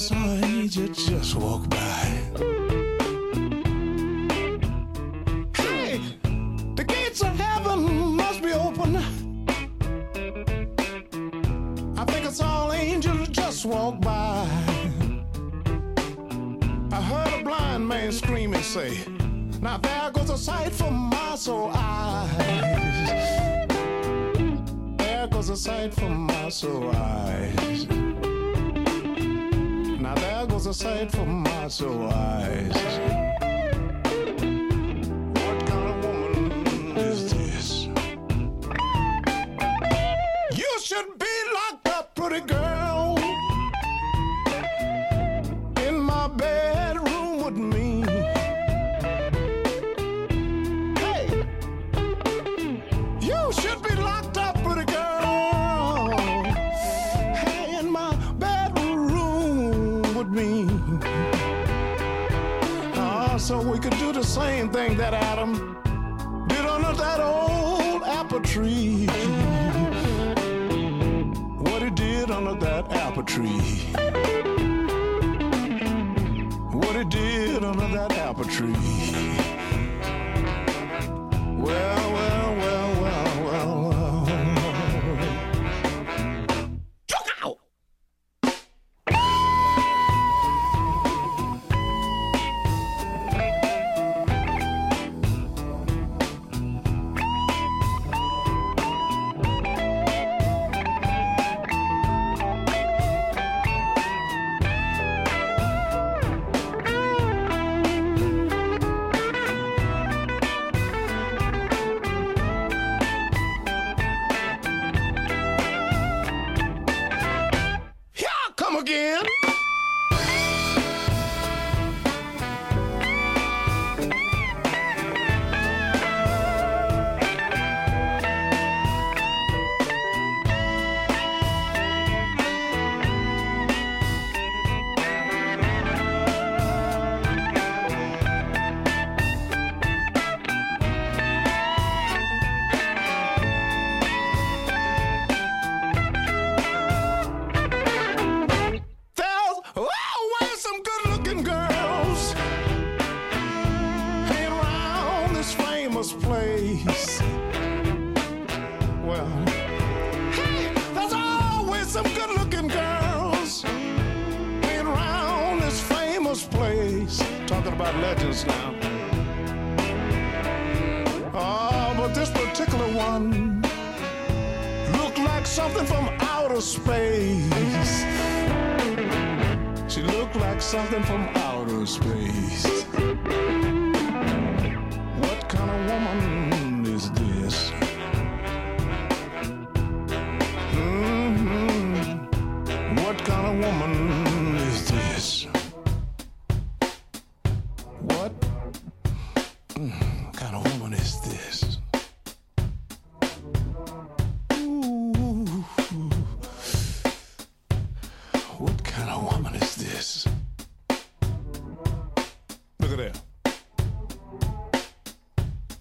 saw an angel just walk by. Hey, the gates of heaven must be open. I think I saw an angel just walk by. I heard a blind man scream and say, Now there goes a sight for my soul eyes. There goes a sight for my soul eyes. Sight for my soul eyes.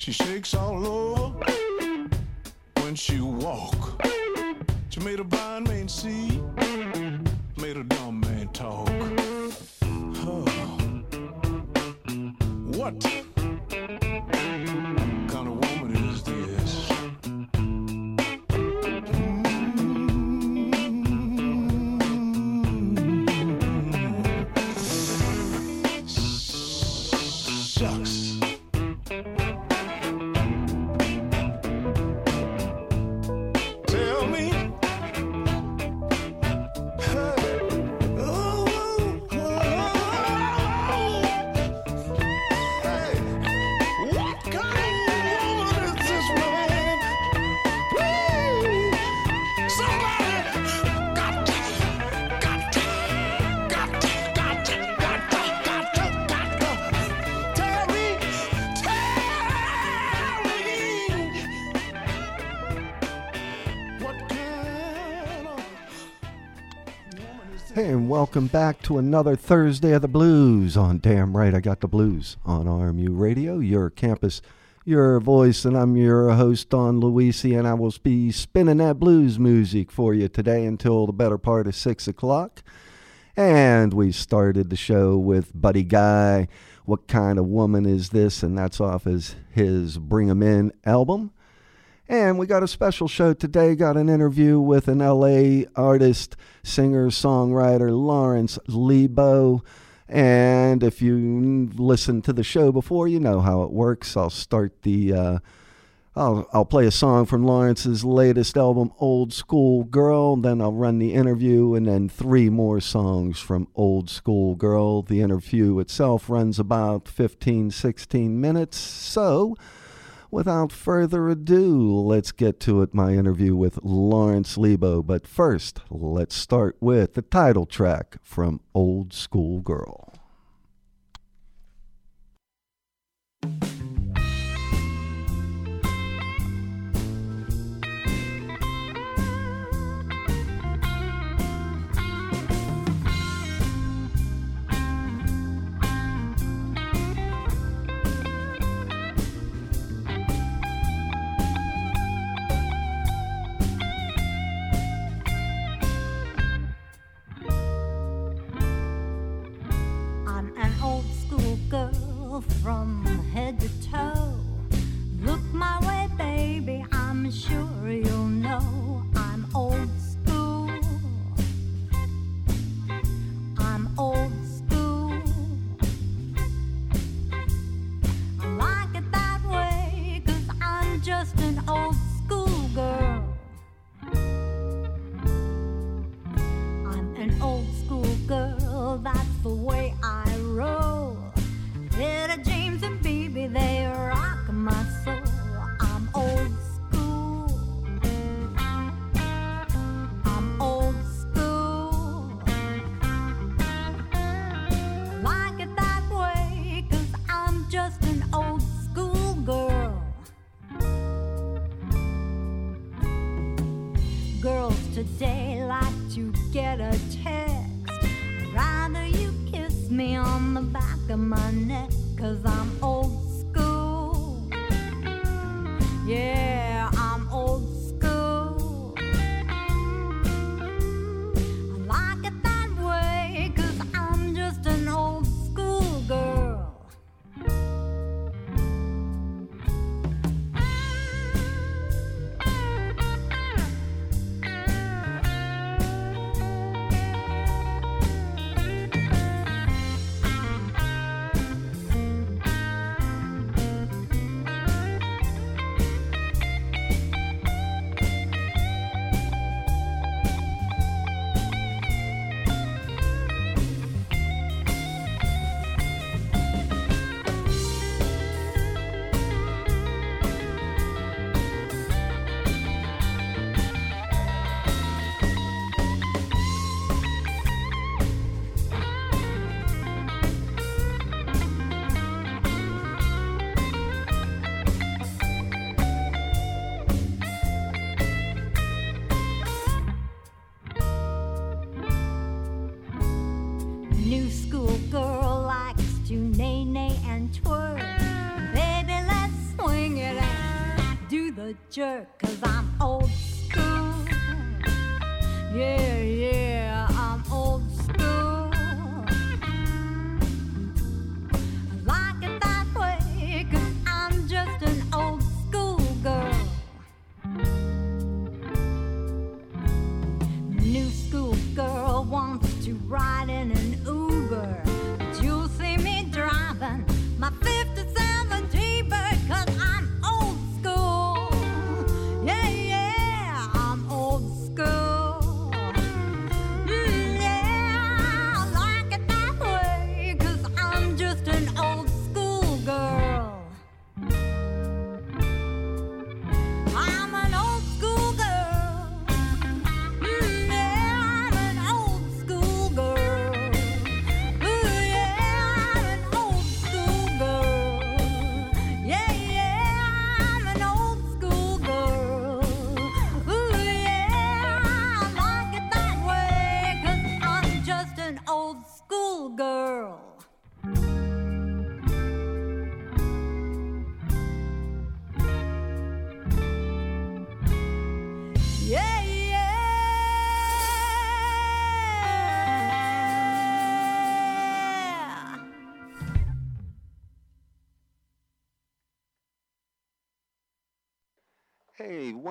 She shakes all over when she walk. She made a blind man see, made a dumb man talk. Oh. What welcome back to another Thursday of the Blues on Damn Right I Got the Blues on RMU Radio, your campus, your voice, and I'm your host, Don Luisi, and I will be spinning that blues music for you today until the better part of 6 o'clock. And we started the show with Buddy Guy. What kind of woman is this? And that's off his, his Bring 'em In album. And we got a special show today. Got an interview with an LA artist, singer, songwriter, Lawrence Lebo. And if you listened to the show before, you know how it works. I'll start the. Uh, I'll, I'll play a song from Lawrence's latest album, Old School Girl. Then I'll run the interview, and then three more songs from Old School Girl. The interview itself runs about 15, 16 minutes. So without further ado, let's get to it my interview with Lawrence Lebo. But first, let's start with the title track from Old School Girl. Yeah, yeah.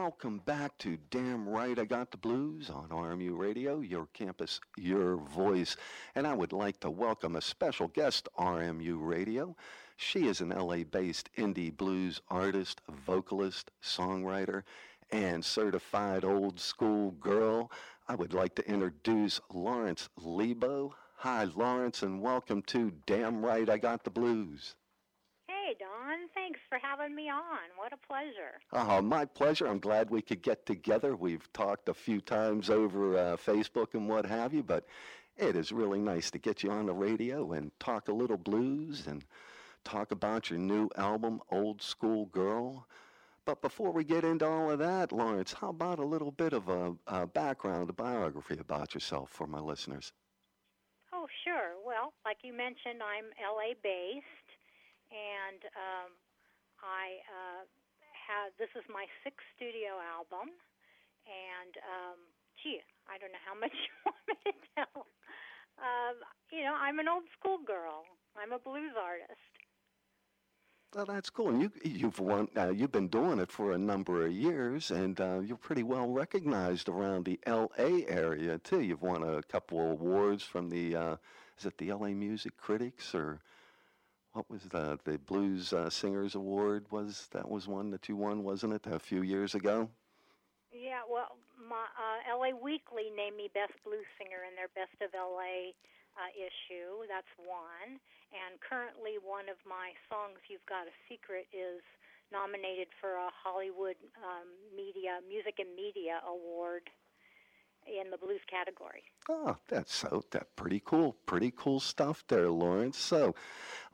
Welcome back to Damn Right I Got the Blues on RMU Radio, your campus, your voice. And I would like to welcome a special guest, RMU Radio. She is an LA based indie blues artist, vocalist, songwriter, and certified old school girl. I would like to introduce Lawrence Lebo. Hi, Lawrence, and welcome to Damn Right I Got the Blues. Hey, Don. Thanks for having me on. What a pleasure. Oh, my pleasure. I'm glad we could get together. We've talked a few times over uh, Facebook and what have you, but it is really nice to get you on the radio and talk a little blues and talk about your new album, Old School Girl. But before we get into all of that, Lawrence, how about a little bit of a, a background, a biography about yourself for my listeners? Oh, sure. Well, like you mentioned, I'm LA based and um, I uh, have this is my sixth studio album, and um, gee, I don't know how much you want me to tell. Uh, you know, I'm an old school girl. I'm a blues artist. Well, that's cool. And you, you've won, uh, you've been doing it for a number of years, and uh, you're pretty well recognized around the L.A. area too. You've won a couple of awards from the, uh, is it the L.A. Music Critics or what was the the Blues uh, Singers Award? Was that was one that you won, wasn't it, a few years ago? Yeah, well, my, uh, L.A. Weekly named me Best Blues Singer in their Best of L.A. Uh, issue. That's one. And currently, one of my songs, "You've Got a Secret," is nominated for a Hollywood um, Media Music and Media Award in the blues category. Oh, that's so that pretty cool. Pretty cool stuff there, Lawrence. So,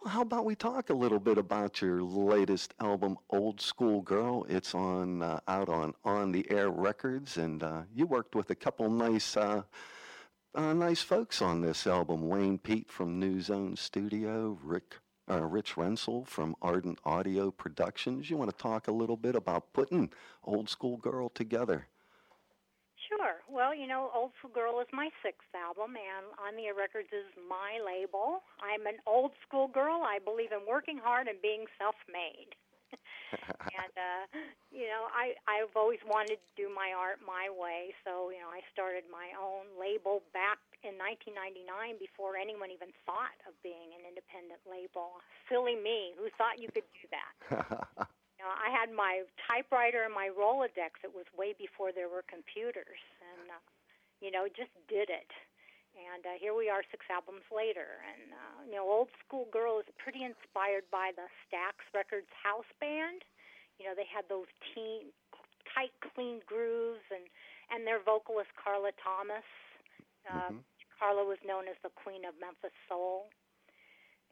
well, how about we talk a little bit about your latest album, Old School Girl? It's on uh, out on On the Air Records, and uh, you worked with a couple nice. Uh, uh, nice folks on this album. Wayne Peet from New Zone Studio, Rick uh, Rich Rensel from Ardent Audio Productions. You want to talk a little bit about putting Old School Girl together? Sure. Well, you know, Old School Girl is my sixth album, and On the Air Records is my label. I'm an old school girl. I believe in working hard and being self-made. and uh, you know, I I've always wanted to do my art my way, so you know, I started my own label back in 1999 before anyone even thought of being an independent label. Silly me, who thought you could do that? know, I had my typewriter and my Rolodex. It was way before there were computers, and uh, you know, just did it. And uh, here we are, six albums later. And uh, you know, Old School Girl is pretty inspired by the Stax Records house band. You know, they had those teen, tight, clean grooves, and and their vocalist Carla Thomas. Uh, mm-hmm. Carla was known as the Queen of Memphis Soul,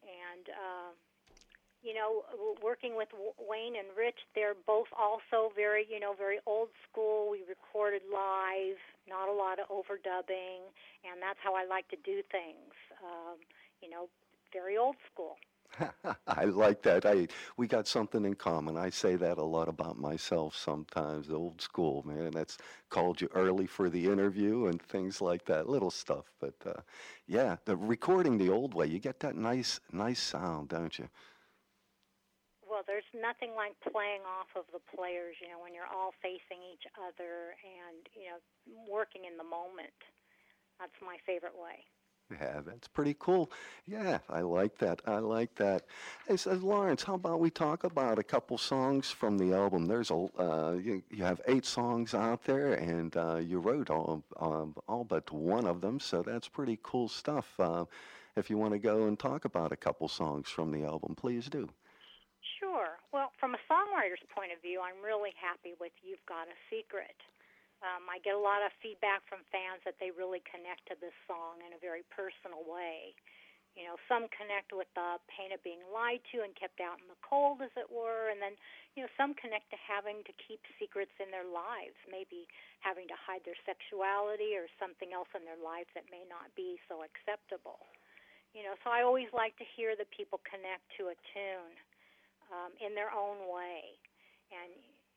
and. Uh, you know, working with Wayne and Rich, they're both also very, you know, very old school. We recorded live, not a lot of overdubbing, and that's how I like to do things. Um, you know, very old school. I like that. I we got something in common. I say that a lot about myself sometimes. Old school, man. That's called you early for the interview and things like that. Little stuff, but uh, yeah, the recording the old way, you get that nice, nice sound, don't you? There's nothing like playing off of the players, you know, when you're all facing each other and, you know, working in the moment. That's my favorite way. Yeah, that's pretty cool. Yeah, I like that. I like that. Hey, says Lawrence, how about we talk about a couple songs from the album? There's a uh, you, you have eight songs out there, and uh, you wrote all um, all but one of them, so that's pretty cool stuff. Uh, if you want to go and talk about a couple songs from the album, please do. Well, from a songwriter's point of view, I'm really happy with You've Got a Secret. Um, I get a lot of feedback from fans that they really connect to this song in a very personal way. You know, some connect with the pain of being lied to and kept out in the cold, as it were, and then, you know, some connect to having to keep secrets in their lives, maybe having to hide their sexuality or something else in their lives that may not be so acceptable. You know, so I always like to hear that people connect to a tune um, in their own way. And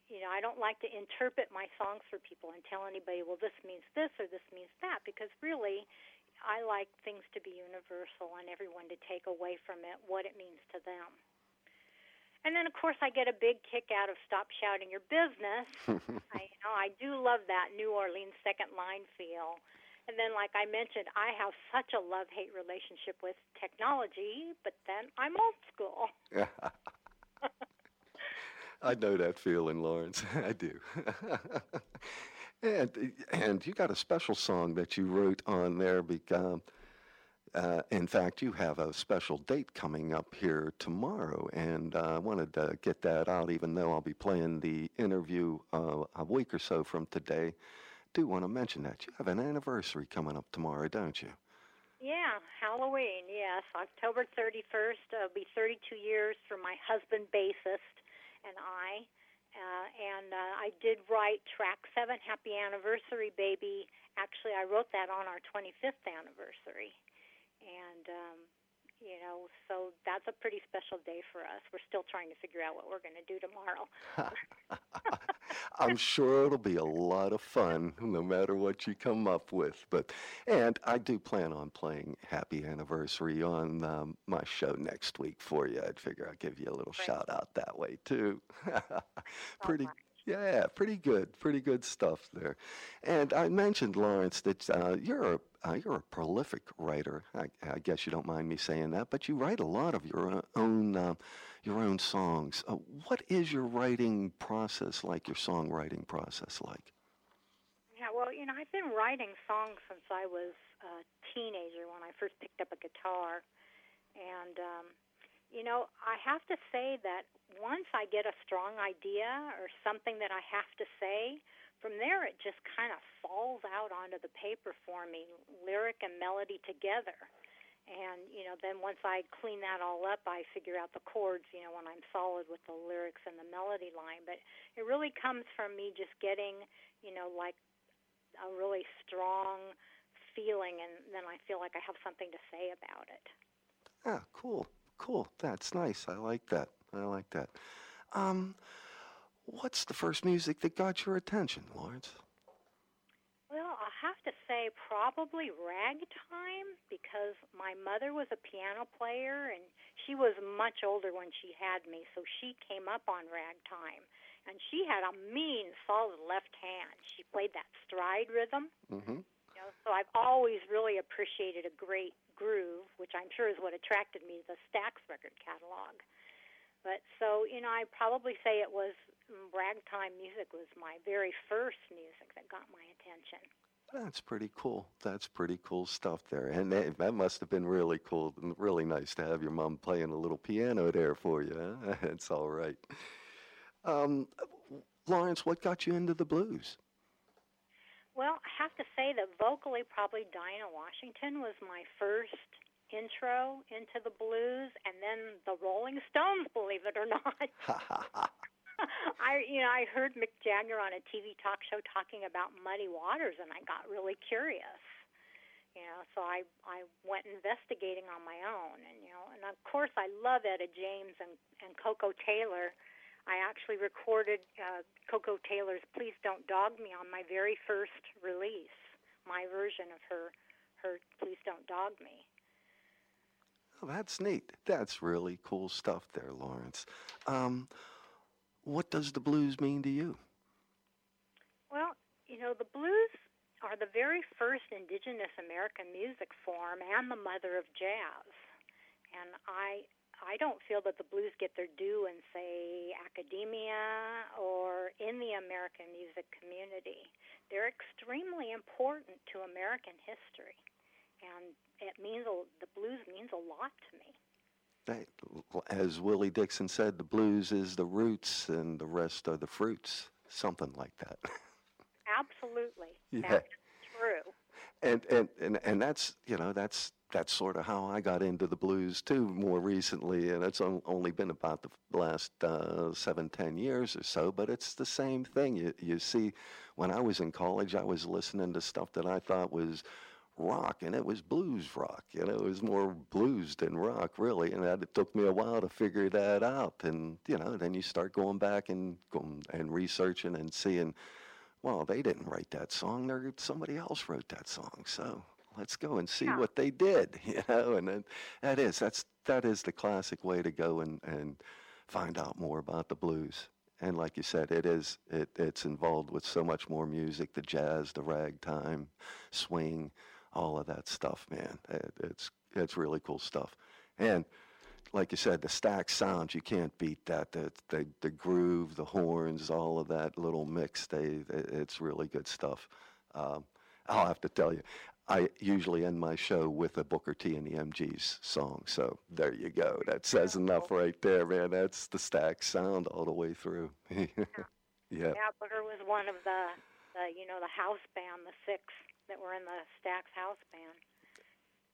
you know, I don't like to interpret my songs for people and tell anybody, well, this means this or this means that, because really, I like things to be universal and everyone to take away from it what it means to them. And then, of course, I get a big kick out of "Stop Shouting Your Business." I, you know, I do love that New Orleans second line feel. And then, like I mentioned, I have such a love hate relationship with technology, but then I'm old school. I know that feeling, Lawrence. I do. and and you got a special song that you wrote on there because uh, in fact, you have a special date coming up here tomorrow, and uh, I wanted to get that out, even though I'll be playing the interview uh, a week or so from today. Do want to mention that you have an anniversary coming up tomorrow, don't you? Yeah, Halloween. Yes, October 31st. It'll be 32 years for my husband, bassist, and I. Uh, and uh, I did write track seven, "Happy Anniversary, Baby." Actually, I wrote that on our 25th anniversary and um, you know, so that's a pretty special day for us. We're still trying to figure out what we're going to do tomorrow. I'm sure it'll be a lot of fun, no matter what you come up with. But and I do plan on playing "Happy Anniversary" on um, my show next week for you. I'd figure I'd give you a little Great. shout out that way too. Pretty. Yeah, pretty good, pretty good stuff there. And I mentioned Lawrence that uh, you're a uh, you're a prolific writer. I, I, guess you don't mind me saying that, but you write a lot of your own uh, your own songs. Uh, what is your writing process like? Your songwriting process like? Yeah, well, you know, I've been writing songs since I was a teenager when I first picked up a guitar, and um, you know, I have to say that once I get a strong idea or something that I have to say, from there it just kind of falls out onto the paper for me, lyric and melody together. And, you know, then once I clean that all up, I figure out the chords, you know, when I'm solid with the lyrics and the melody line. But it really comes from me just getting, you know, like a really strong feeling, and then I feel like I have something to say about it. Ah, cool. Cool. That's nice. I like that. I like that. Um, what's the first music that got your attention, Lawrence? Well, I have to say probably ragtime because my mother was a piano player and she was much older when she had me, so she came up on ragtime. And she had a mean, solid left hand. She played that stride rhythm. Mm-hmm. You know, so I've always really appreciated a great groove, which I'm sure is what attracted me to the Stax record catalog. But so, you know, I probably say it was ragtime music was my very first music that got my attention. That's pretty cool. That's pretty cool stuff there. And that, that must have been really cool and really nice to have your mom playing a little piano there for you. Huh? It's all right. Um, Lawrence, what got you into the blues? Well, I have to say that vocally, probably Dinah Washington was my first intro into the blues, and then the Rolling Stones, believe it or not. I, you know, I heard Mick Jagger on a TV talk show talking about Muddy Waters, and I got really curious. You know, so I I went investigating on my own, and you know, and of course I love Etta James and and Koko Taylor I actually recorded uh, Koko Taylor's "Please Don't Dog Me" on my very first release, my version of her her "Please Don't Dog Me." Oh, that's neat. That's really cool stuff there, Lawrence. Um, what does the blues mean to you? Well, you know, the blues are the very first indigenous American music form and the mother of jazz. And I I don't feel that the blues get their due in, say, academia or in the American music community. They're extremely important to American history, and it means the blues means a lot to me. As Willie Dixon said, the blues is the roots, and the rest are the fruits. Something like that. Absolutely, yeah. that's true. And and and and that's you know that's that's sort of how I got into the blues too more recently, and it's only been about the last uh, seven, ten years or so. But it's the same thing. You, you see, when I was in college, I was listening to stuff that I thought was rock, and it was blues rock. You know, it was more blues than rock, really. And that, it took me a while to figure that out. And you know, then you start going back and going and researching and seeing, well, they didn't write that song. There, somebody else wrote that song. So let's go and see yeah. what they did, you know. And then, that is that's that is the classic way to go and and find out more about the blues. And like you said, it is it, it's involved with so much more music, the jazz, the ragtime, swing, all of that stuff, man. It, it's it's really cool stuff. And like you said, the Stax sounds you can't beat that. The, the the groove, the horns, all of that little mix. They, it's really good stuff. Um, I'll have to tell you, I usually end my show with a Booker T and the MGs song. So there you go. That says enough right there, man. That's the Stax sound all the way through. yeah. Yeah, Booker was one of the, the, you know, the house band, the six that were in the Stax house band.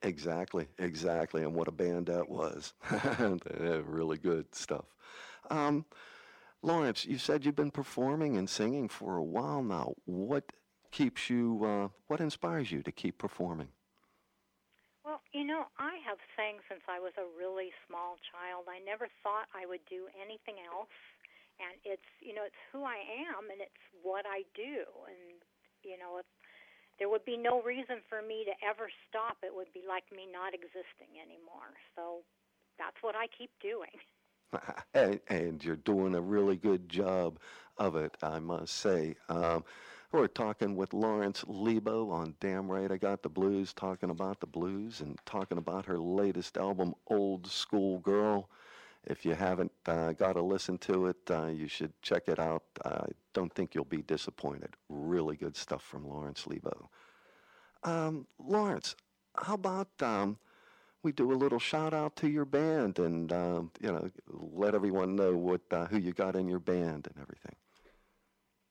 Exactly, exactly, and what a band that was. really good stuff. Um, Lawrence, you said you've been performing and singing for a while now. What keeps you, uh, what inspires you to keep performing? Well, you know, I have sang since I was a really small child. I never thought I would do anything else. And it's, you know, it's who I am and it's what I do. And, you know, if there would be no reason for me to ever stop. It would be like me not existing anymore. So that's what I keep doing. and, and, you're doing a really good job of it, I must say. Um, we're talking with Lawrence Lebo on Damn Right I Got the Blues, talking about the blues and talking about her latest album, Old School Girl. If you haven't uh, got to listen to it, uh, you should check it out. I don't think you'll be disappointed. Really good stuff from Lawrence Lebo. Um, Lawrence, how about um, we do a little shout out to your band and um, you know let everyone know what uh, who you got in your band and everything.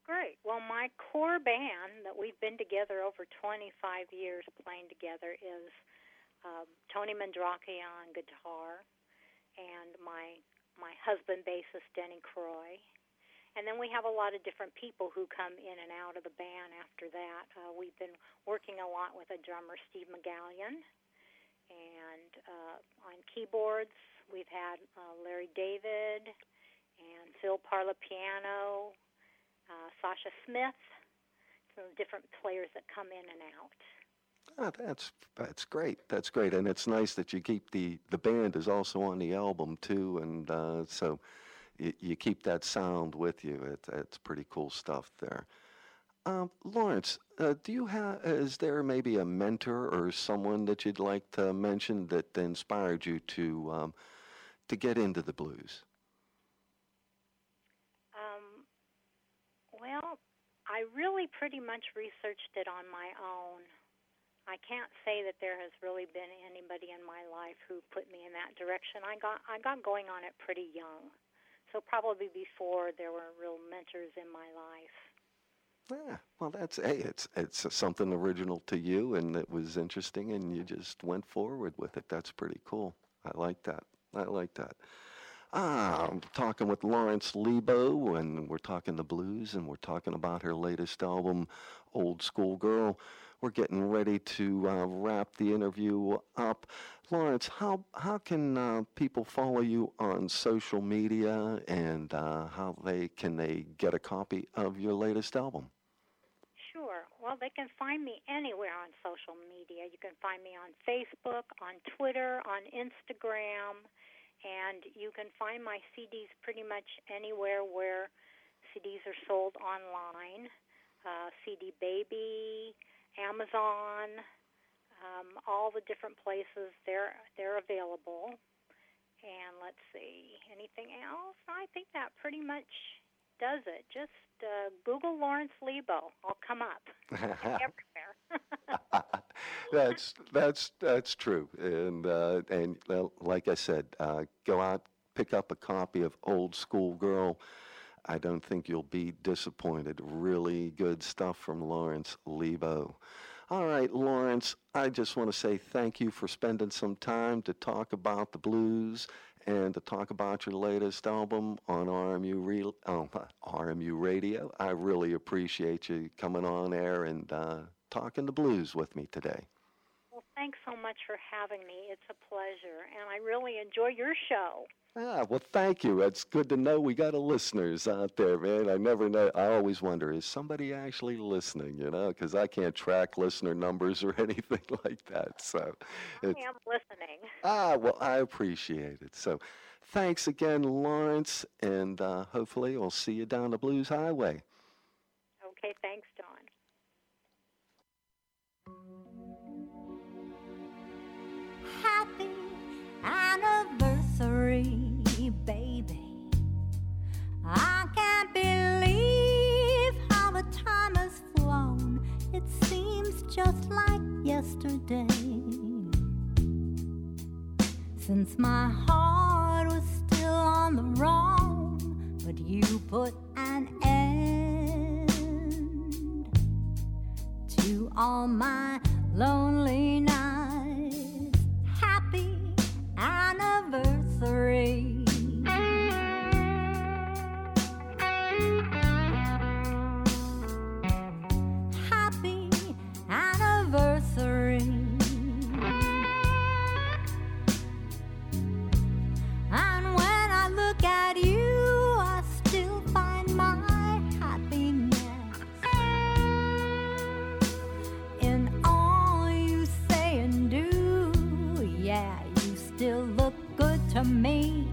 Great. Well, my core band that we've been together over 25 years playing together is um, Tony Mandrake on guitar, and my my husband bassist Denny Croy. And then we have a lot of different people who come in and out of the band after that. Uh, we've been working a lot with a drummer, Steve McGallion. And uh, on keyboards, we've had uh, Larry David and Phil Parlapiano, uh, Sasha Smith, some different players that come in and out. Oh, that's that's great. That's great, and it's nice that you keep the the band is also on the album too, and uh, so you, you, keep that sound with you. It, it's pretty cool stuff there. Um, Lawrence, uh, do you have? Is there maybe a mentor or someone that you'd like to mention that inspired you to um, to get into the blues? Um, well, I really pretty much researched it on my own. I can't say that there has really been anybody in my life who put me in that direction. I got I got going on it pretty young, so probably before there were real mentors in my life. Yeah, well, that's hey, it's it's something original to you, and it was interesting, and you just went forward with it. That's pretty cool. I like that. I like that. Ah, I'm talking with Lawrence Lebo, and we're talking the blues, and we're talking about her latest album, Old School Girl. We're getting ready to uh, wrap the interview up. Lawrence, how how can uh, people follow you on social media, and uh, how they can they get a copy of your latest album? Sure. Well, they can find me anywhere on social media. You can find me on Facebook, on Twitter, on Instagram, and you can find my CDs pretty much anywhere where CDs are sold online. Uh, CD Baby, Amazon, um, all the different places they're they're available. And let's see, anything else? I think that pretty much does it. Just uh, Google Lawrence Lebo. I'll come up everywhere. that's that's that's true, and uh, and uh, like I said, uh, go out, pick up a copy of Old School Girl. I don't think you'll be disappointed. Really good stuff from Lawrence Lebo. All right, Lawrence, I just want to say thank you for spending some time to talk about the blues and to talk about your latest album on RMU, Re- oh, RMU Radio. I really appreciate you coming on air and uh, talking the blues with me today. Thanks so much for having me. It's a pleasure, and I really enjoy your show. Ah, well, thank you. It's good to know we got a listeners out there, man. I never know. I always wonder is somebody actually listening, you know, because I can't track listener numbers or anything like that. So I am listening. Ah, well, I appreciate it. So thanks again, Lawrence, and uh, hopefully we'll see you down the Blues Highway. Okay, thanks, Don happy anniversary, baby. I can't believe how the time has flown. It seems just like yesterday. Since my heart was still on the wrong, but you put an end to all my lonely nights. three. to me.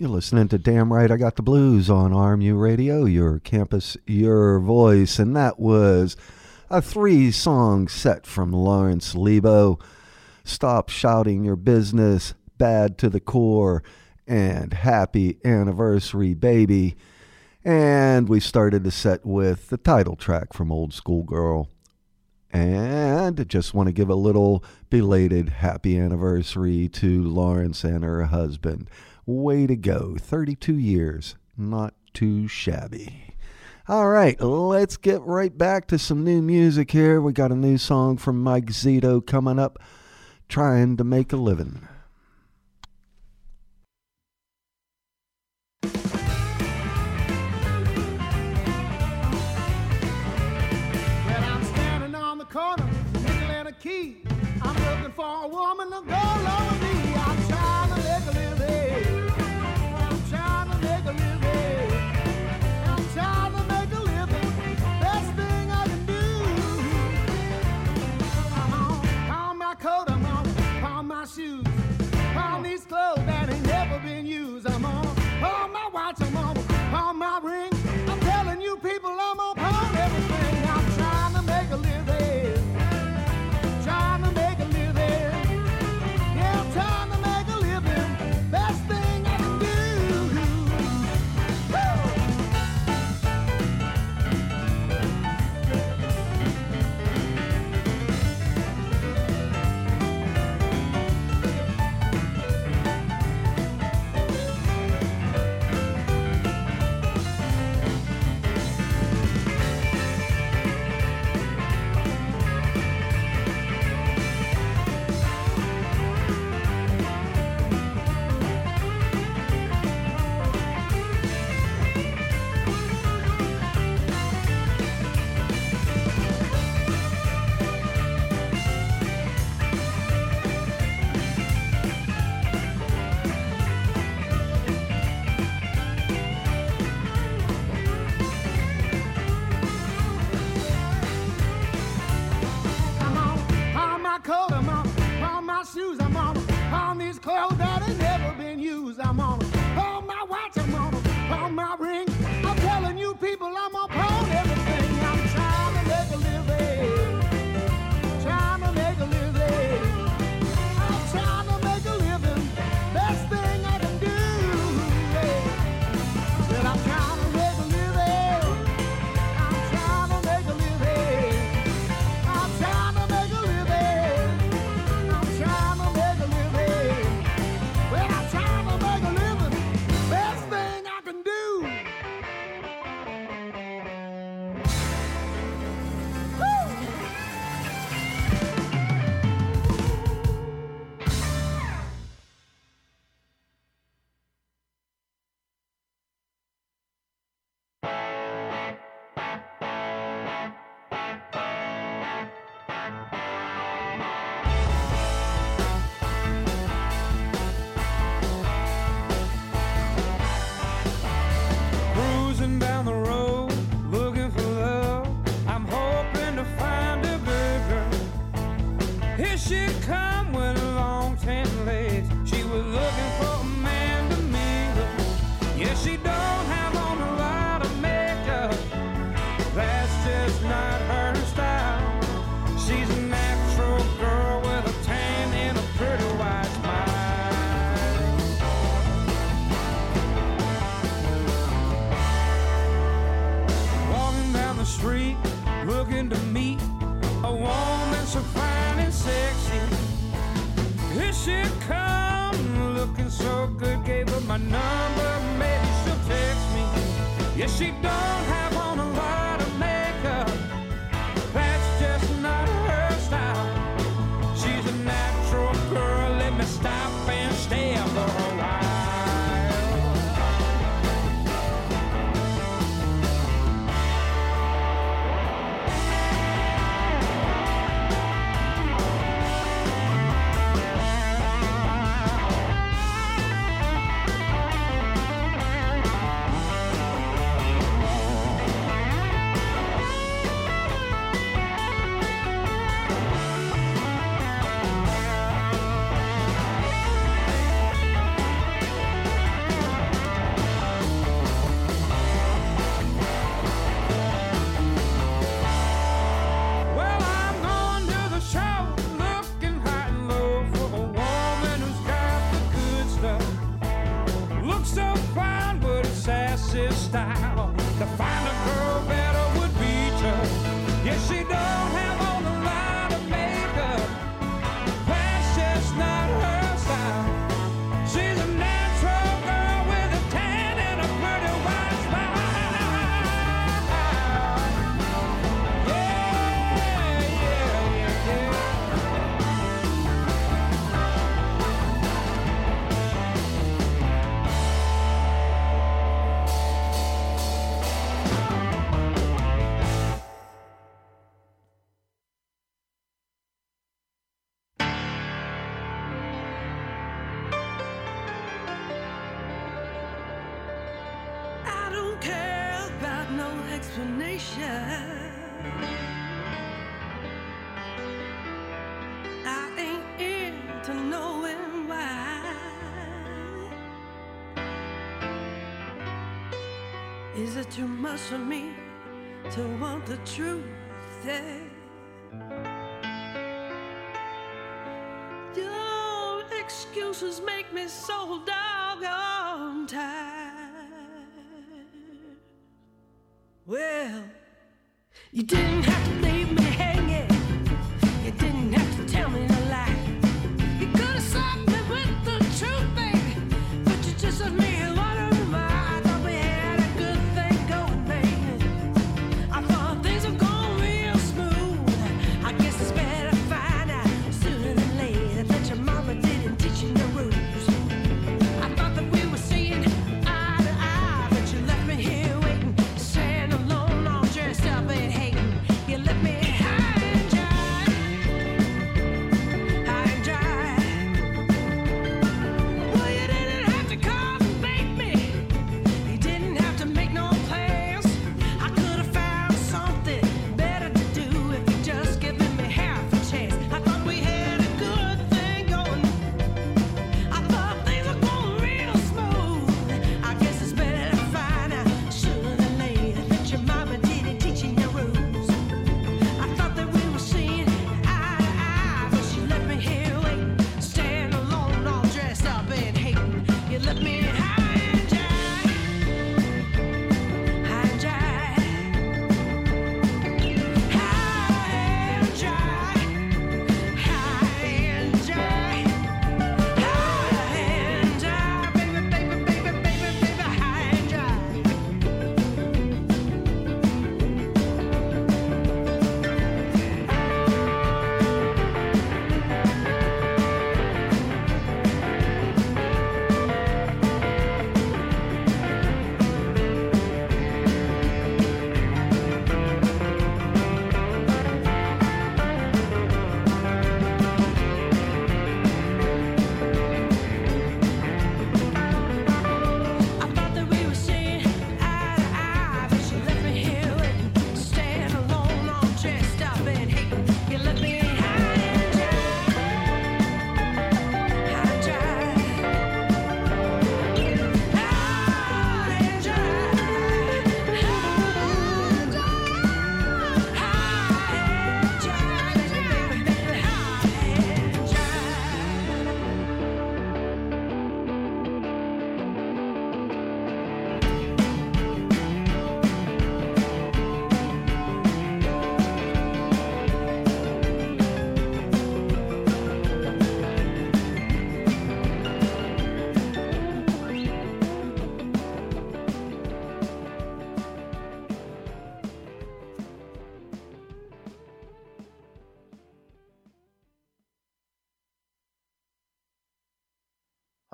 You're listening to Damn Right I Got the Blues on RMU Radio, your campus, your voice. And that was a three song set from Lawrence Lebo Stop Shouting Your Business, Bad to the Core, and Happy Anniversary Baby. And we started the set with the title track from Old School Girl. And just want to give a little belated happy anniversary to Lawrence and her husband. Way to go. 32 years. Not too shabby. All right, let's get right back to some new music here. We got a new song from Mike Zito coming up, Trying to Make a Living. corner, nickel and a key. I'm looking for a woman to go too much for me to want the truth. Yeah, Your excuses make me so doggone tired. Well, you didn't have to leave.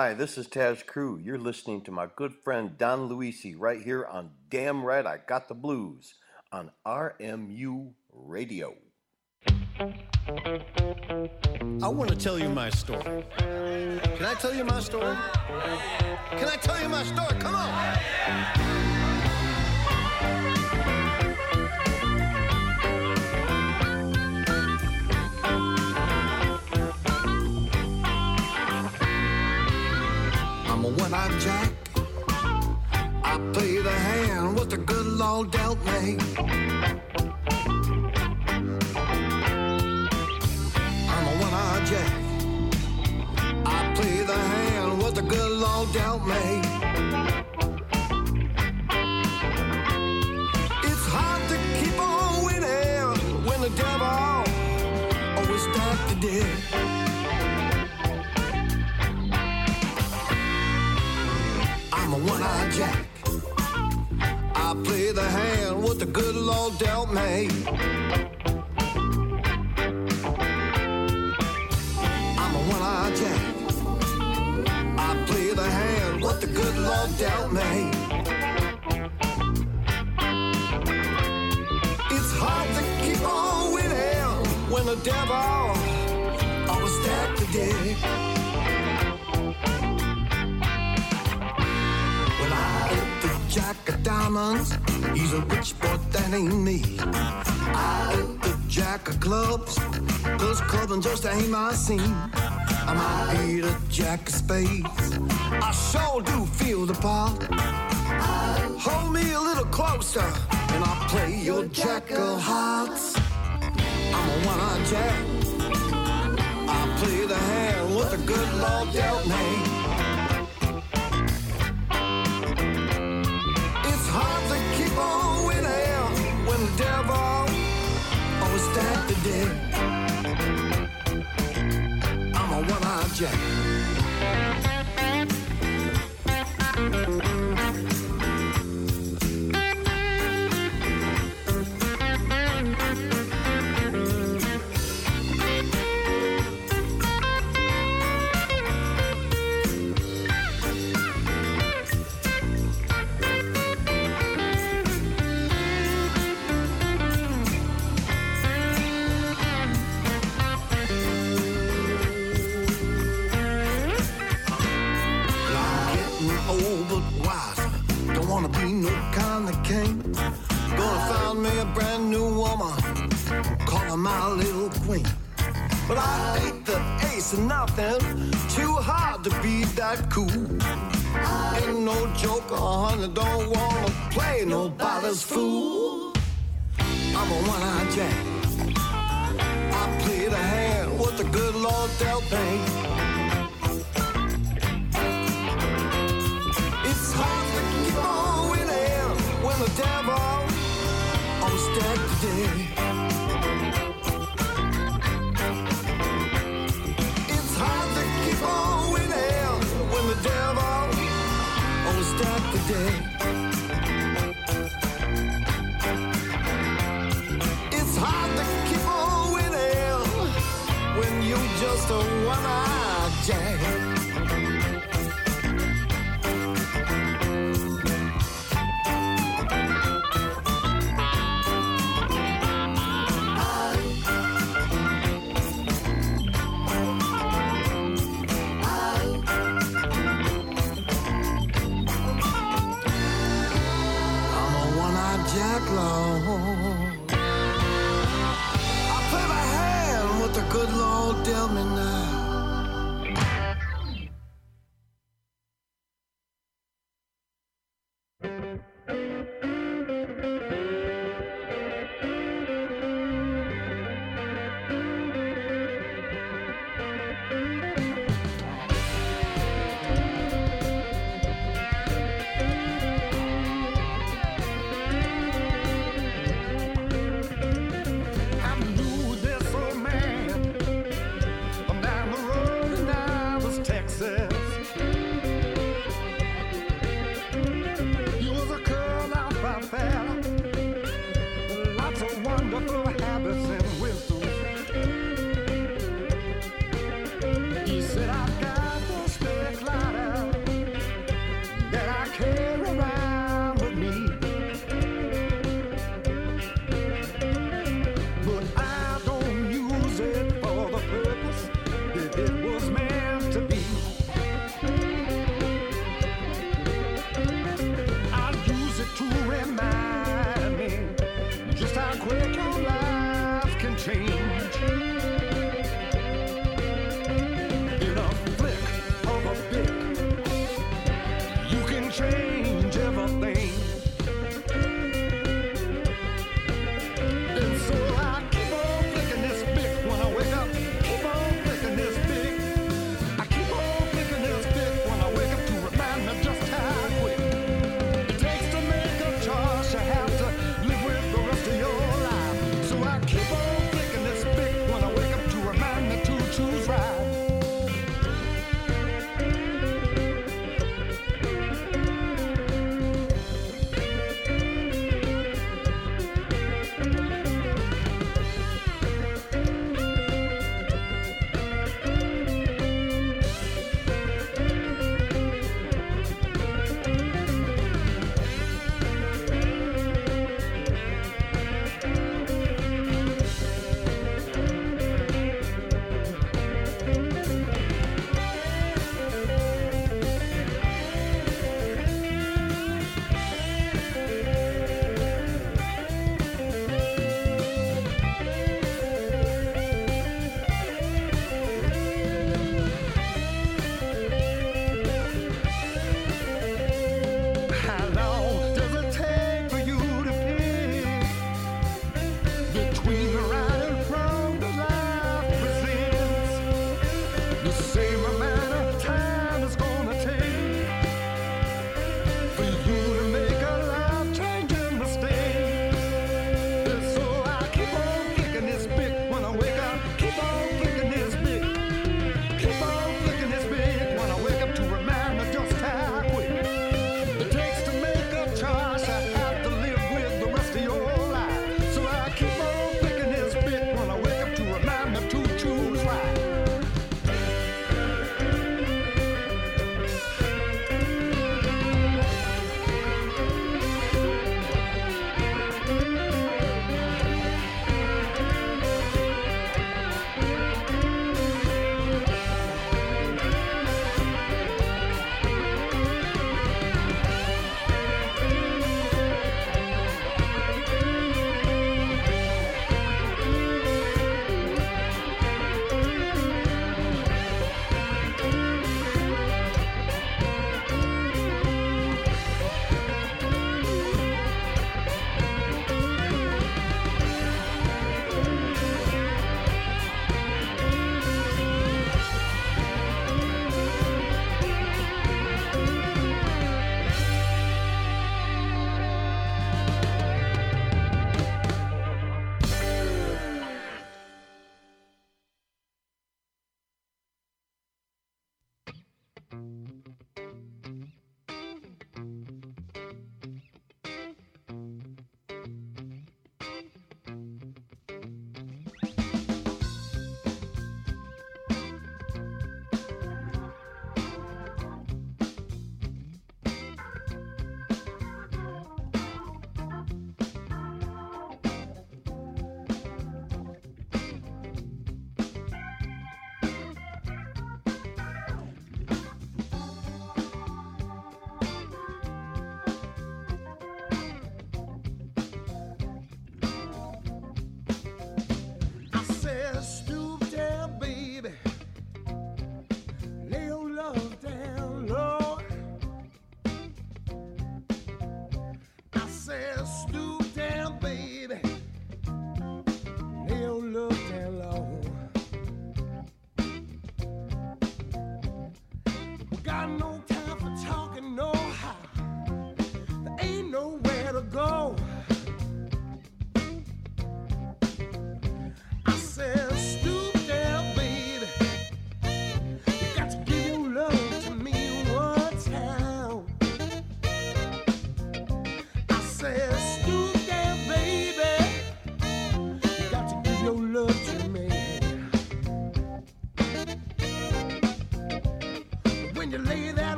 Hi, this is Tas Cru. You're listening to my good friend Don Luisi right here on Damn Right I Got the Blues on RMU Radio. I want to tell you my story. Can I tell you my story? Can I tell you my story? Come on. I'm a one-eyed jack. I play the hand what the good Lord dealt me. I'm a one-eyed jack. I play the hand what the good Lord dealt me. Play the hand what the good Lord dealt me. I'm a one-eyed jack. I play the hand what the good Lord dealt me. It's hard to keep on winning when the devil always stacked the the jack diamonds, he's a rich boy that ain't me. I hit the jack of clubs, cause clubbing just ain't my scene. I might hit the jack of spades, I sure do feel the part. Hold me a little closer, and I'll play your jack of hearts. I'm a one-eyed jack. I play the hand with the good Lord dealt me. Stacked the deck. I'm a one-eyed jack. Nobody's fool. I'm a one-eyed jack. I play the hand what the good Lord dealt me. It's hard to keep on winning when the devil stacked the deck. It's hard to keep on winning when the devil always stacked the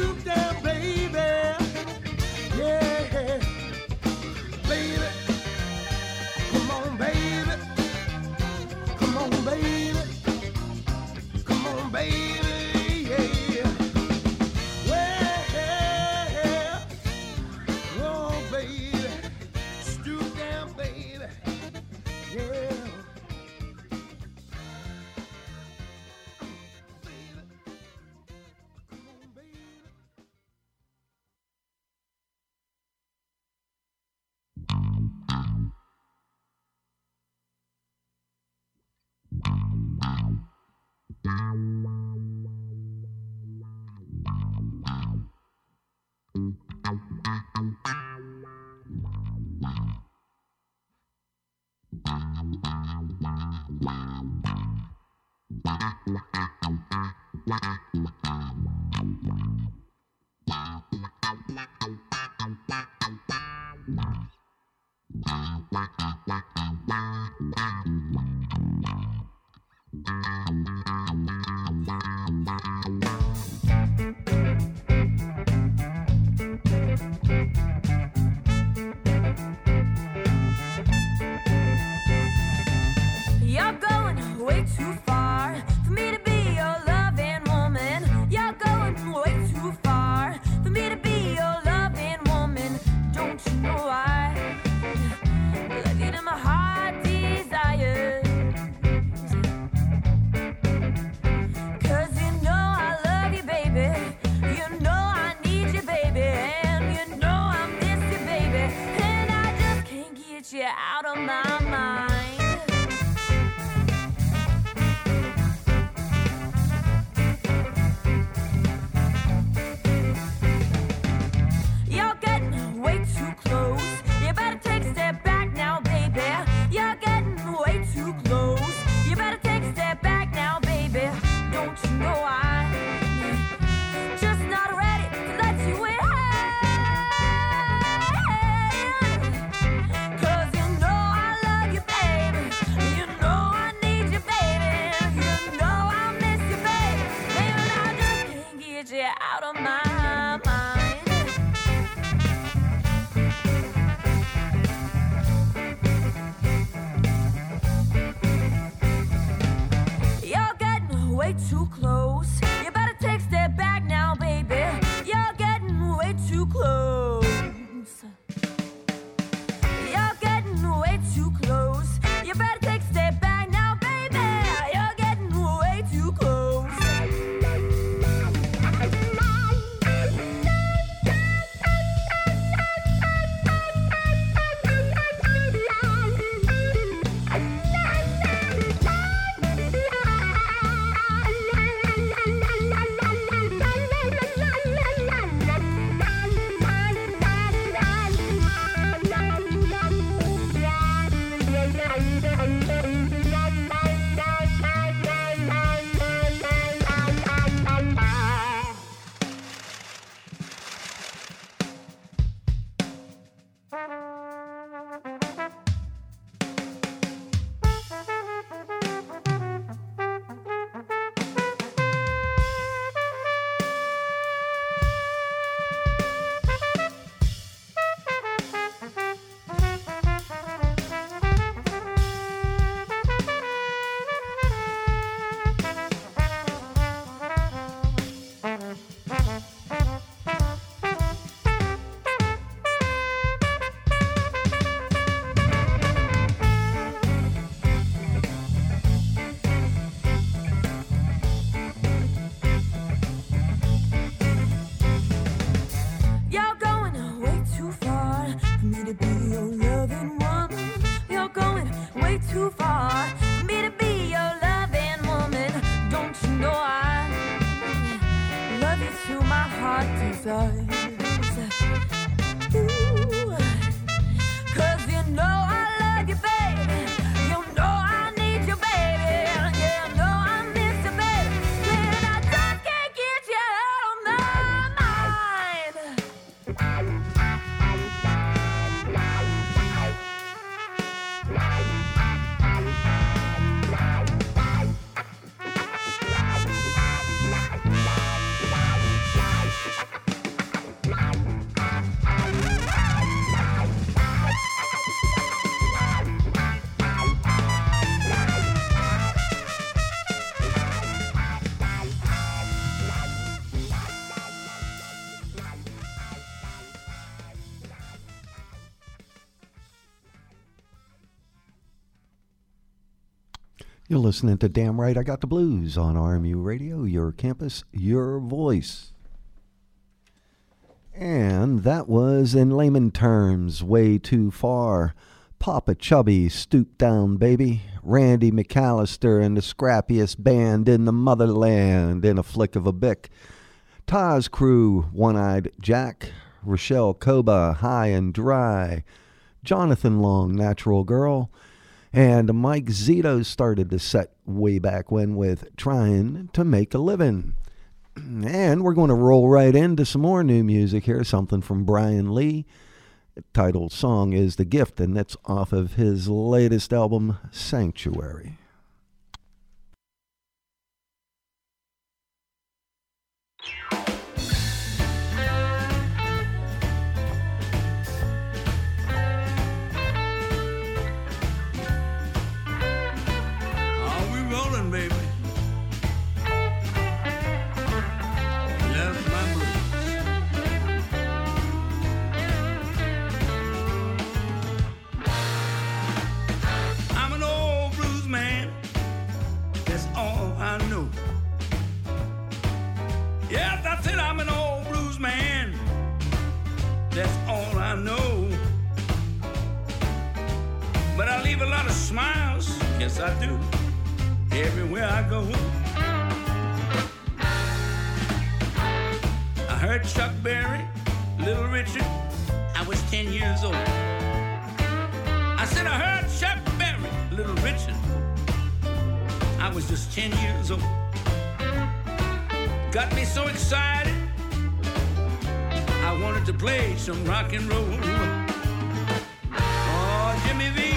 Better You're listening to Damn Right I Got the Blues on RMU Radio, your campus, your voice. And that was, in layman terms, way too far. Popa Chubby, Stoop Down Baby, Randy McAllister, and the scrappiest band in the motherland in a flick of a bick. Tas Cru, One Eyed Jack, Rochelle Koba, High and Dry, Jonathan Long, Natural Girl, and Mike Zito started the set way back when with Trying to Make a Living. And we're going to roll right into some more new music here, something from Brian Lee. The title song is The Gift, and that's off of his latest album, Sanctuary. Leave a lot of smiles. Yes, I do. Everywhere I go. I heard Chuck Berry, Little Richard. I was 10 years old. I said, I heard Chuck Berry, Little Richard. I was just 10 years old. Got me so excited. I wanted to play some rock and roll. Oh, Jimmy V.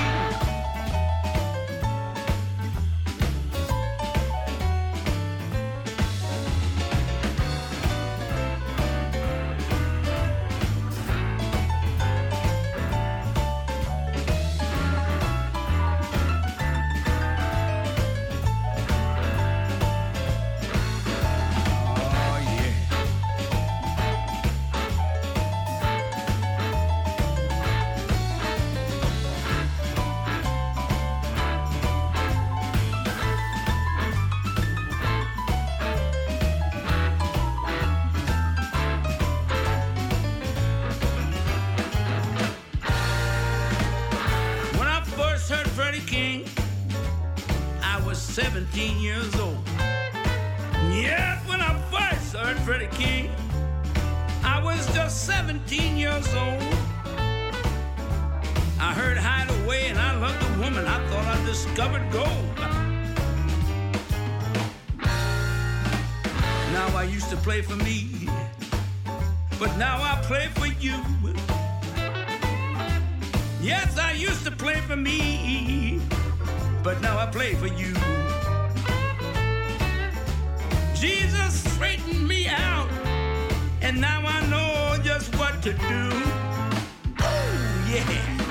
but now I play for you. Jesus straightened me out, and now I know just what to do. Oh, yeah.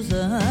Choosers. And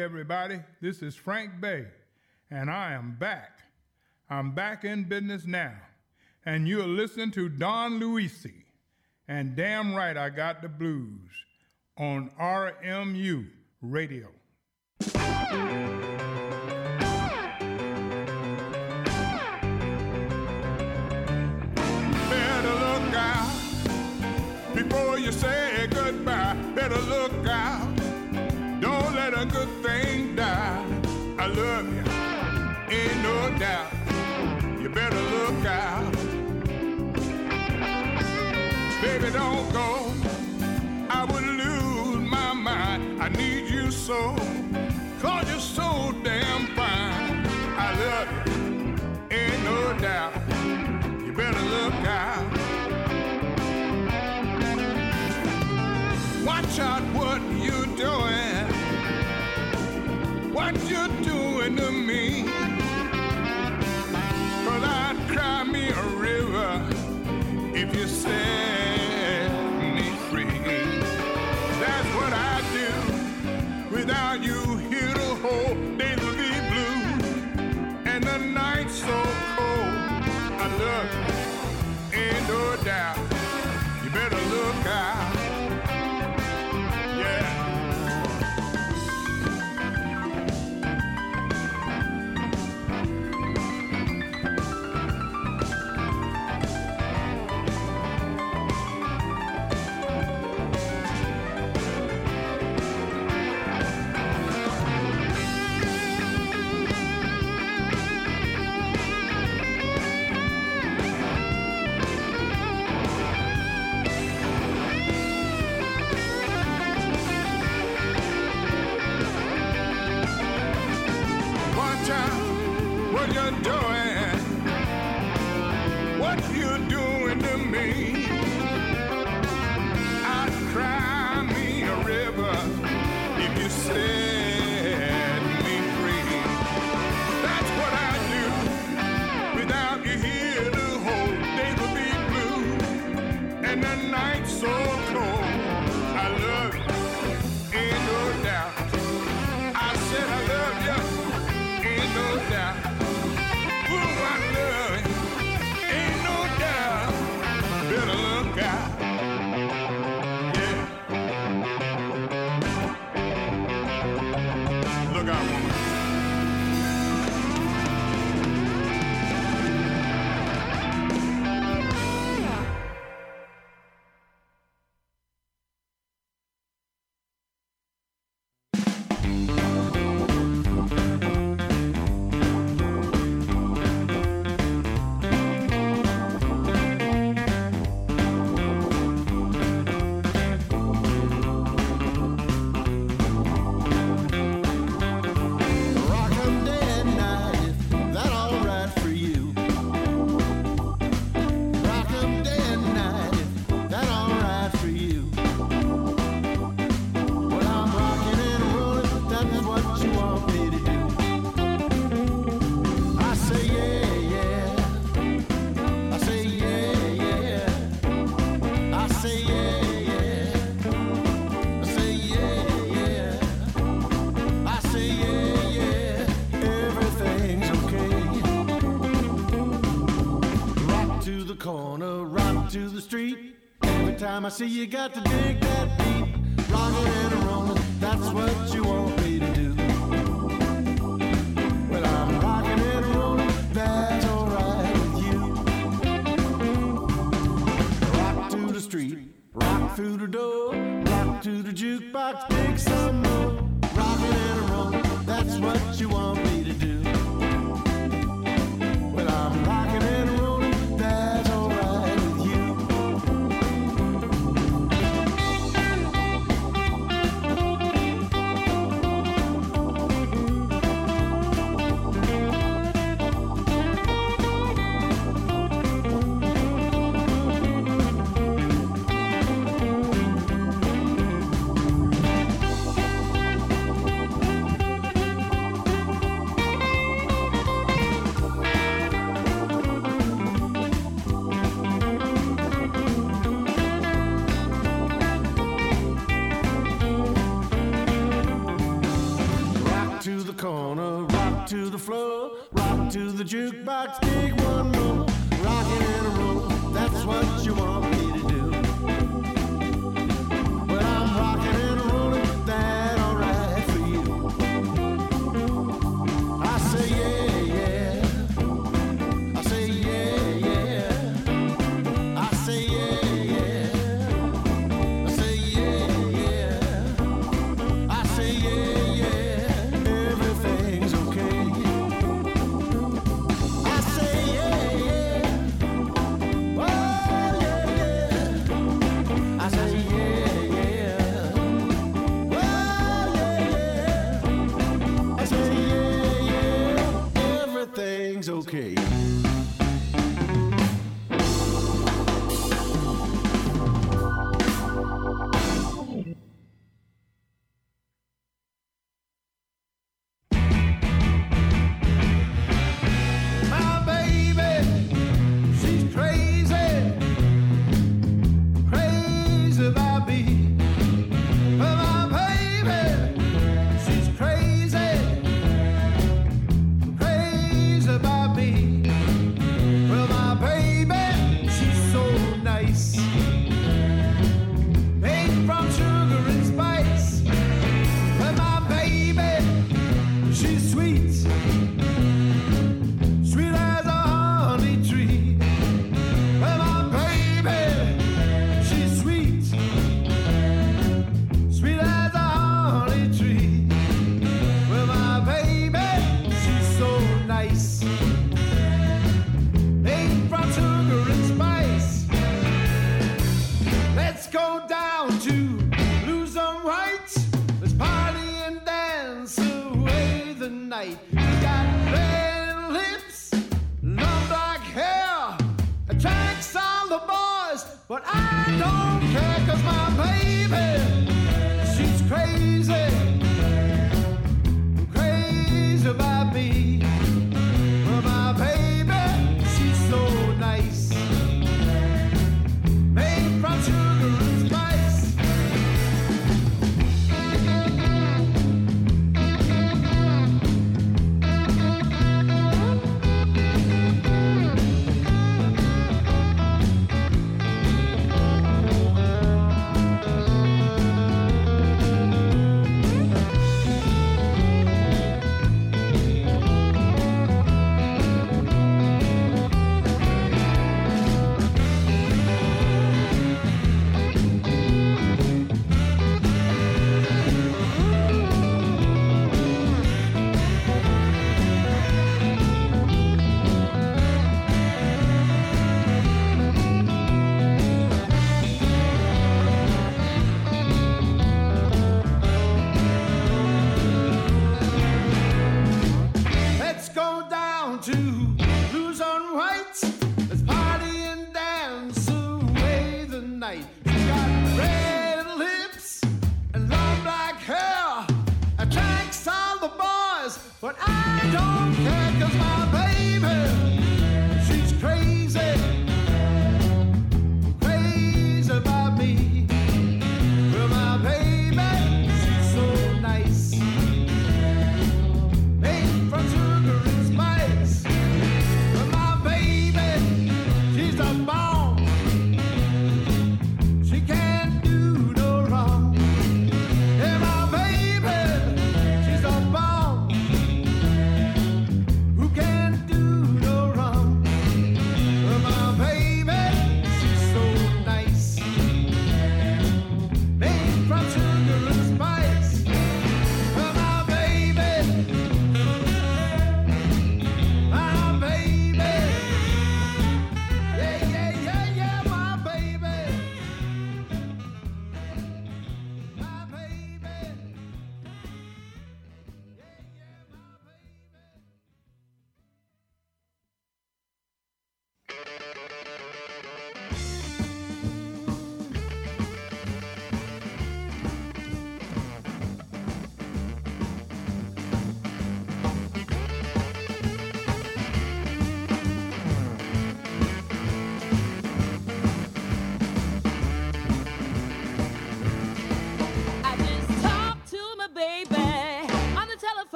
Everybody, this is Frank Bey, and I am back. I'm back in business now, and you're listening to Don Luisi. And damn right, I got the blues on RMU Radio. Better look out before you say goodbye. so, cause you're so damn fine. I love you, ain't no doubt. You better look out. Watch out what you're doing. What you're time. I see you got To the jukebox, big one roll. Rockin' and a roll, that's what you want me to do. okay.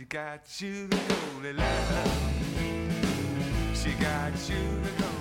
She got you the golden love. She got you the golden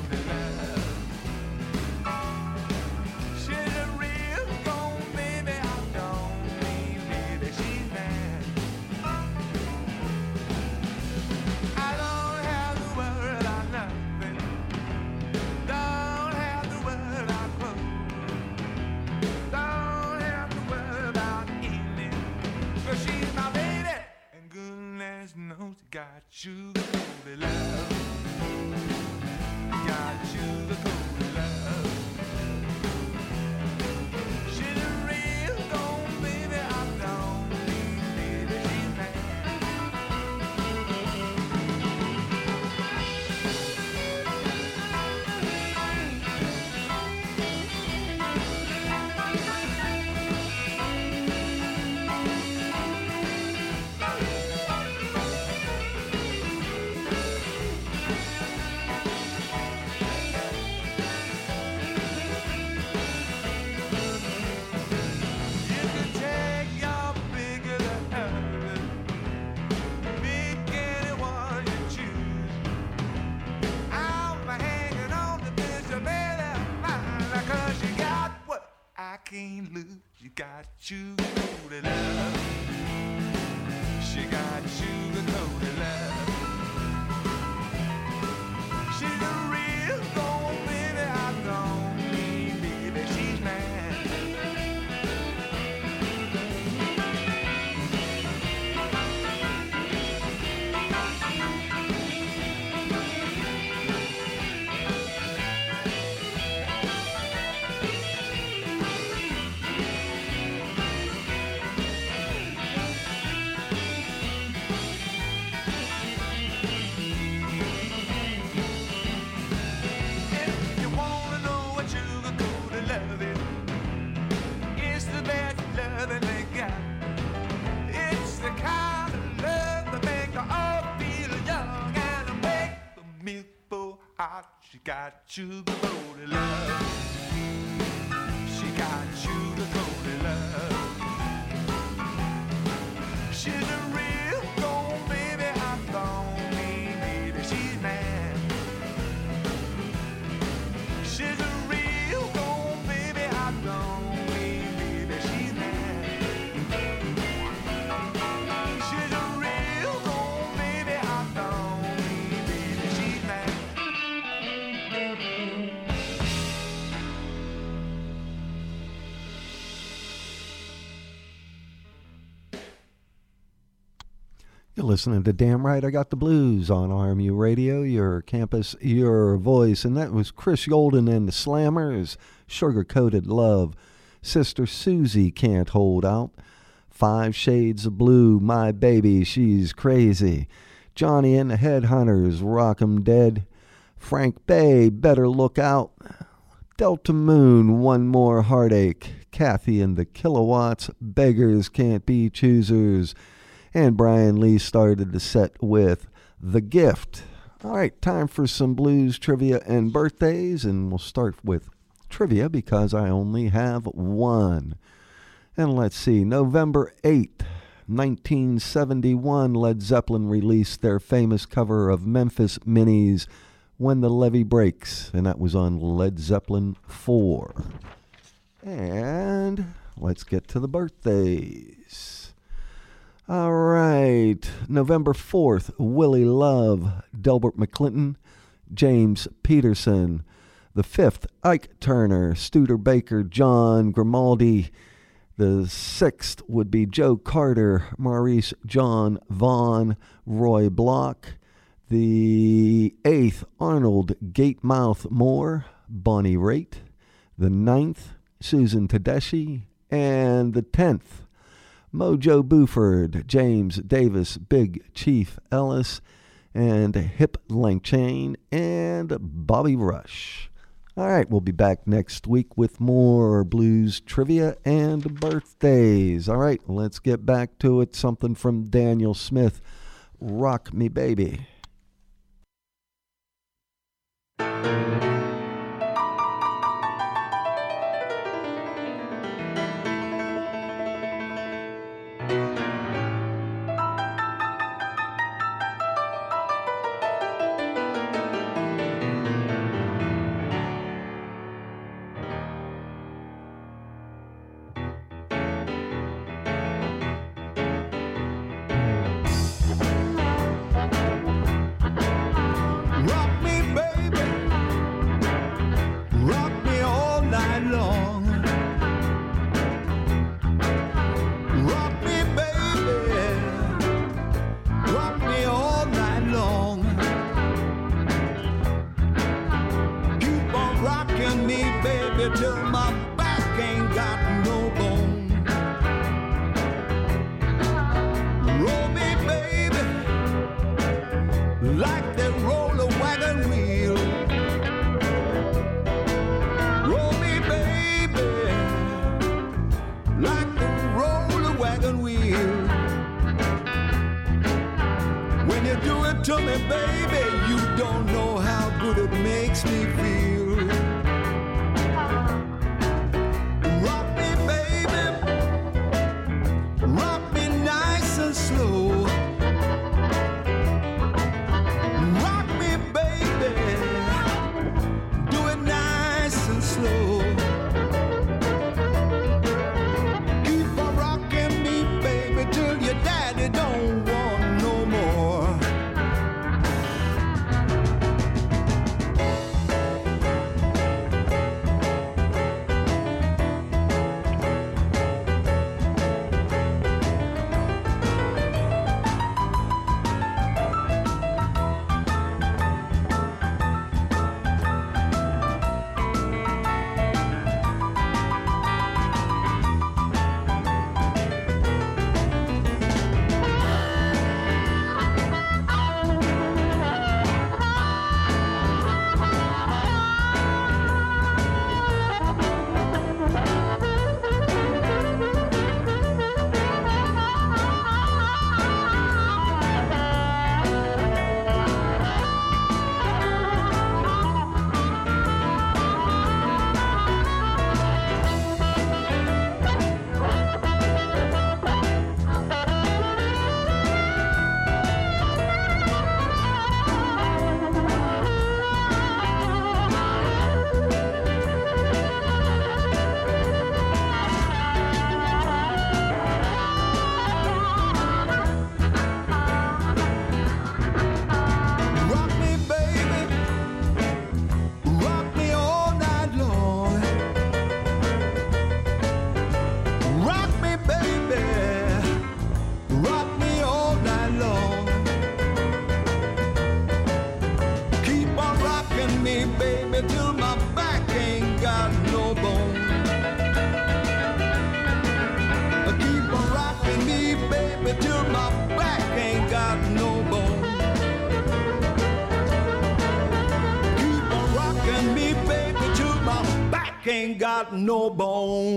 to be. Listening to Damn Right I Got the Blues on RMU Radio, your campus, your voice. And that was Chris Yolden and the Slammers, Sugar Coated Love. Sister Susie Can't Hold Out. Five Shades of Blue, My Baby, She's Crazy. Johnny and the Headhunters, Rock 'em Dead. Frank Bey, Better Look Out. Delta Moon, One More Heartache. Kathy and the Kilowatts, Beggars Can't Be Choosers. And Brian Lee started the set with The Gift. All right, time for some blues trivia and birthdays, and we'll start with trivia because I only have one. And let's see, November 8th, 1971, Led Zeppelin released their famous cover of Memphis Minnie's When the Levee Breaks, and that was on Led Zeppelin 4. And let's get to the birthdays. All right, November 4th, Willie Love, Delbert McClinton, James Peterson. The 5th, Ike Turner, Studebaker, John Grimaldi. The 6th would be Joe Carter, Maurice John Vaughn, Rory Block. The 8th, Arnold Gatemouth Moore, Bonnie Raitt. The 9th, Susan Tedeschi. And the 10th, Mojo Buford, James Davis, Big Chief Ellis, and Hip Linkchain, and Bobby Rush. All right, we'll be back next week with more blues trivia and birthdays. All right, let's get back to it. Something from Daniel Smith Rock Me Baby. Got no bone.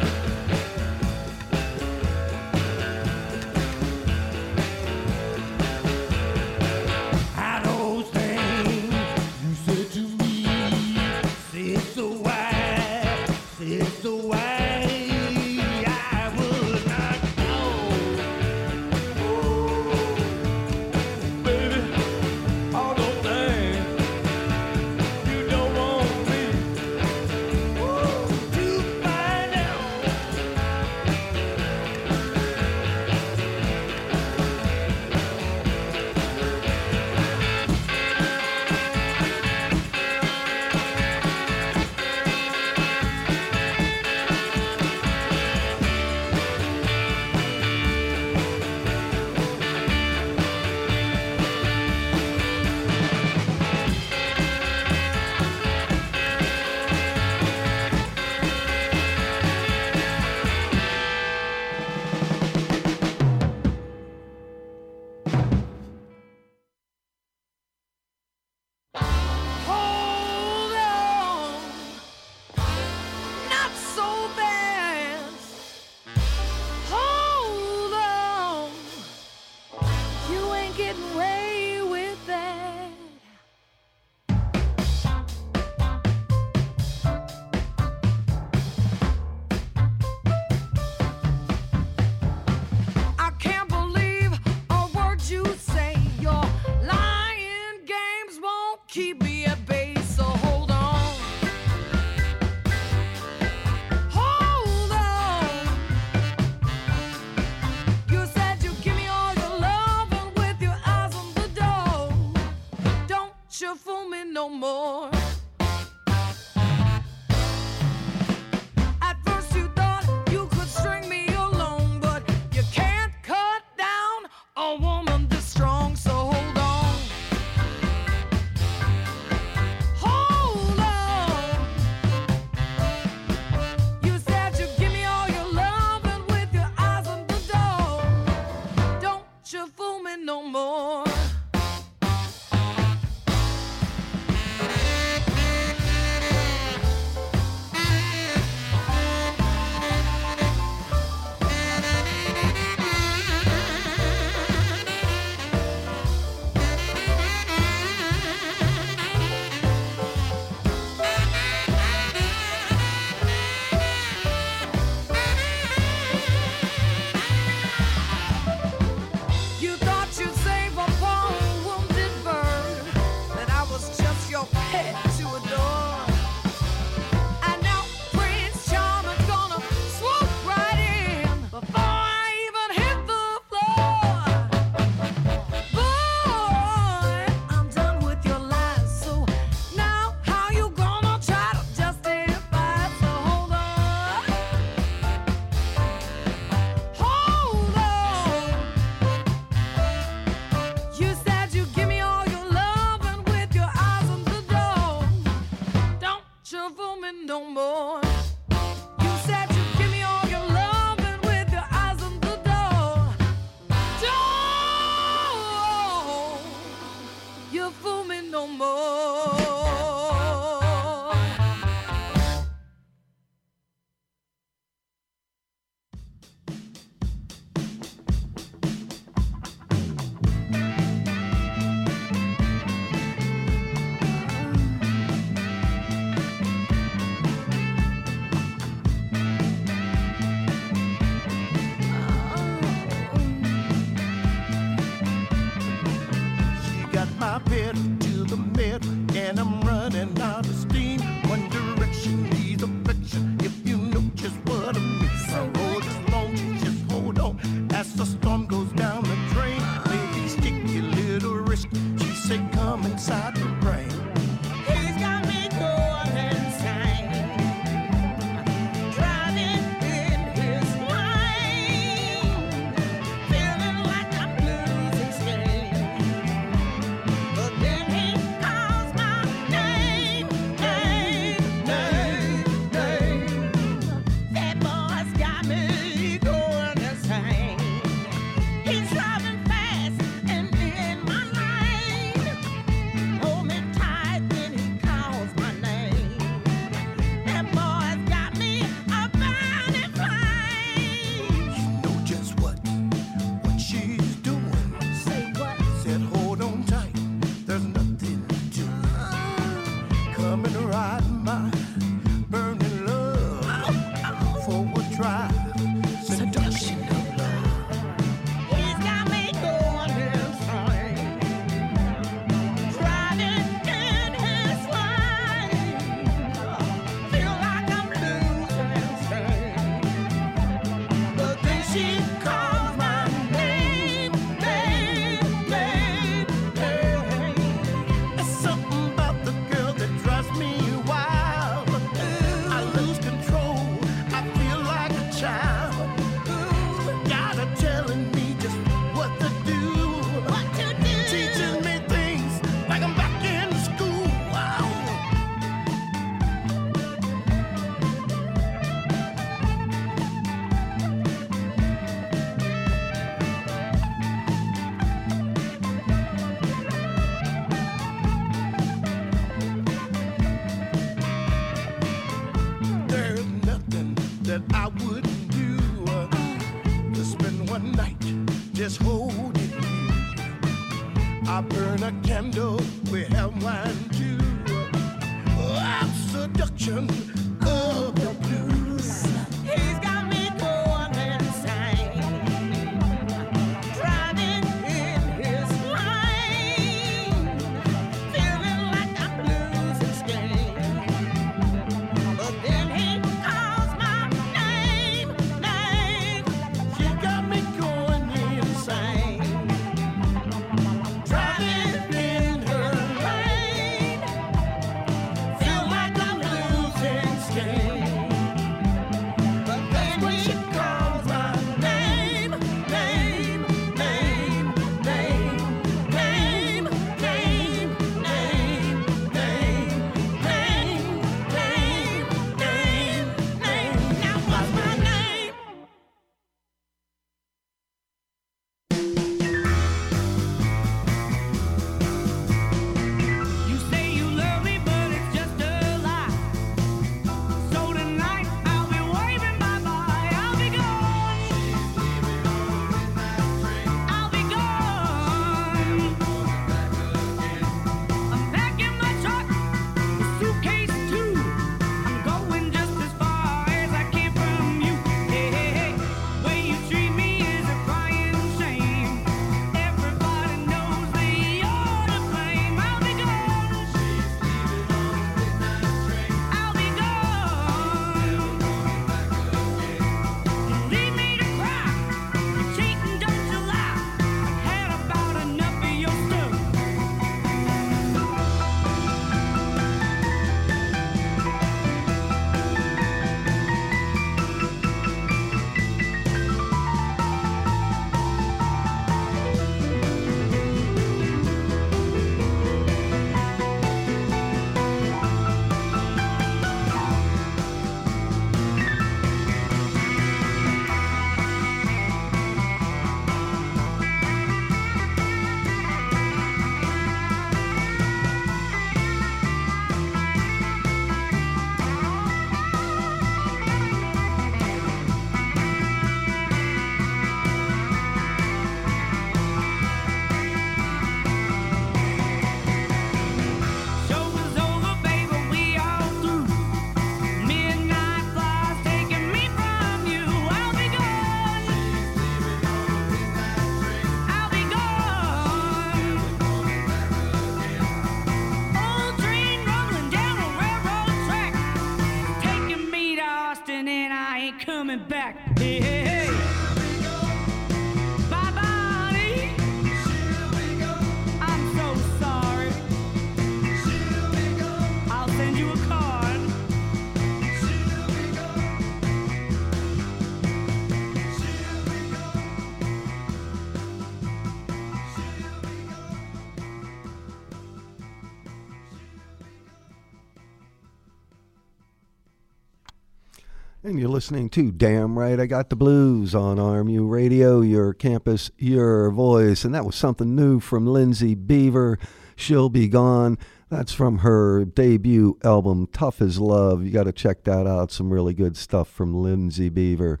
listening to Damn Right I Got the Blues on RMU Radio, your campus, your voice. And that was something new from Lindsay Beaver. She'll Be Gone. That's from her debut album, Tough as Love. You got to check that out. Some really good stuff from Lindsay Beaver.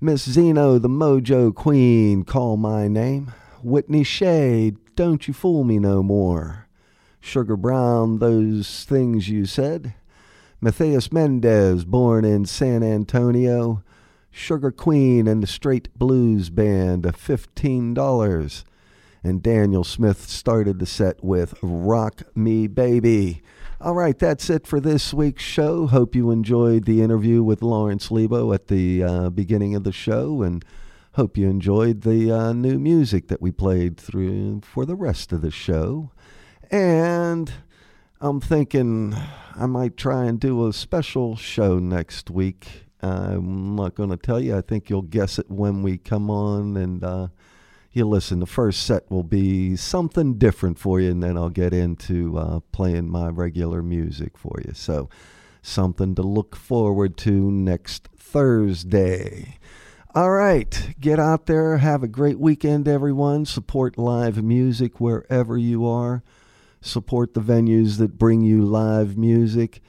Miss Zeno, the Mojo Queen, Call My Name. Whitney Shay, Don't You Fool Me No More. Sugar Brown, Those Things You Said. Matthias Mendez, born in San Antonio. Sugar Queen and the Straight Blues Band, $15. And Daniel Smith started the set with Rock Me Baby. All right, that's it for this week's show. Hope you enjoyed the interview with Lawrence Lebo at the uh, beginning of the show, and hope you enjoyed the uh, new music that we played through for the rest of the show. And I'm thinking I might try and do a special show next week. I'm not going to tell you. I think you'll guess it when we come on and uh, you listen. The first set will be something different for you, and then I'll get into uh, playing my regular music for you. So, something to look forward to next Thursday. All right, get out there. Have a great weekend, everyone. Support live music wherever you are. Support the venues that bring you live music.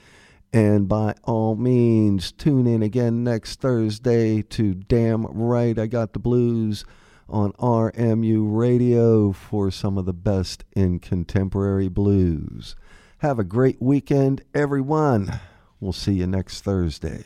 And by all means, tune in again next Thursday to Damn Right I Got the Blues on RMU Radio for some of the best in contemporary blues. Have a great weekend, everyone. We'll see you next Thursday.